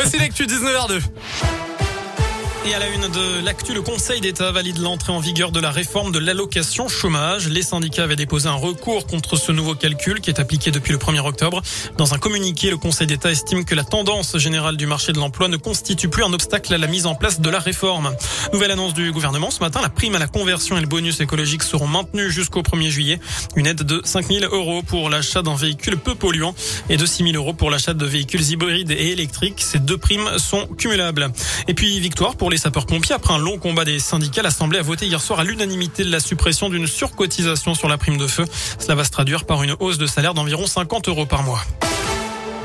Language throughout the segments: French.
Voici l'actu 19h02. Et à la une de l'actu, le Conseil d'État valide l'entrée en vigueur de la réforme de l'allocation chômage. Les syndicats avaient déposé un recours contre ce nouveau calcul qui est appliqué depuis le 1er octobre. Dans un communiqué, le Conseil d'État estime que la tendance générale du marché de l'emploi ne constitue plus un obstacle à la mise en place de la réforme. Nouvelle annonce du gouvernement ce matin, la prime à la conversion et le bonus écologique seront maintenus jusqu'au 1er juillet. Une aide de 5 000 euros pour l'achat d'un véhicule peu polluant et de 6 000 euros pour l'achat de véhicules hybrides et électriques. Ces deux primes sont cumulables. Et puis victoire pour les sapeurs-pompiers après un long combat des syndicats. L'Assemblée a voté hier soir à l'unanimité la suppression d'une surcotisation sur la prime de feu. Cela va se traduire par une hausse de salaire d'environ 50 euros par mois.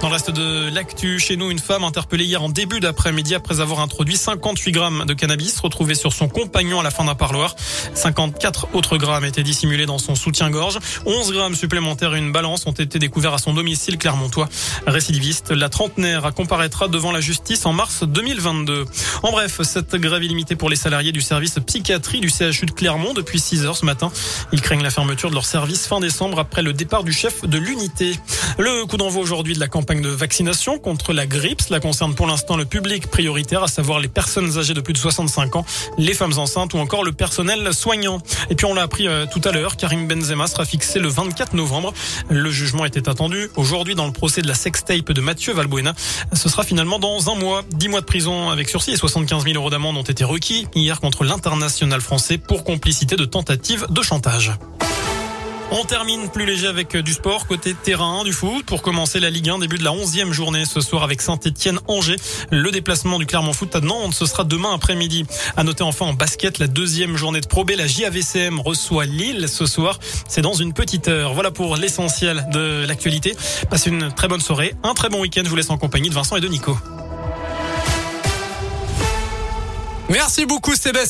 Dans le reste de l'actu, chez nous, une femme interpellée hier en début d'après-midi après avoir introduit 58 grammes de cannabis retrouvés sur son compagnon à la fin d'un parloir. 54 autres grammes étaient dissimulés dans son soutien-gorge. 11 grammes supplémentaires et une balance ont été découverts à son domicile clermontois. Récidiviste, la trentenaire comparaîtra devant la justice en mars 2022. En bref, cette grève illimitée pour les salariés du service psychiatrie du CHU de Clermont depuis 6 heures ce matin. Ils craignent la fermeture de leur service fin décembre après le départ du chef de l'unité. Le coup d'envoi aujourd'hui de la campagne de vaccination contre la grippe. Cela concerne pour l'instant le public prioritaire, à savoir les personnes âgées de plus de 65 ans, les femmes enceintes ou encore le personnel soignant. Et puis on l'a appris euh, tout à l'heure, Karim Benzema sera fixé le 24 novembre. Le jugement était attendu aujourd'hui dans le procès de la sextape de Mathieu Valbuena. Ce sera finalement dans un mois. 10 mois de prison avec sursis et 75 000 euros d'amende ont été requis hier contre l'international français pour complicité de tentative de chantage. On termine plus léger avec du sport côté terrain du foot. Pour commencer la Ligue 1, début de la 11e journée ce soir avec Saint-Etienne-Angers. Le déplacement du Clermont Foot à Nantes, ce sera demain après-midi. À noter enfin en basket la deuxième journée de Pro. La JAVCM reçoit Lille ce soir. C'est dans une petite heure. Voilà pour l'essentiel de l'actualité. Passez une très bonne soirée, un très bon week-end. Je vous laisse en compagnie de Vincent et de Nico. Merci beaucoup Sébastien.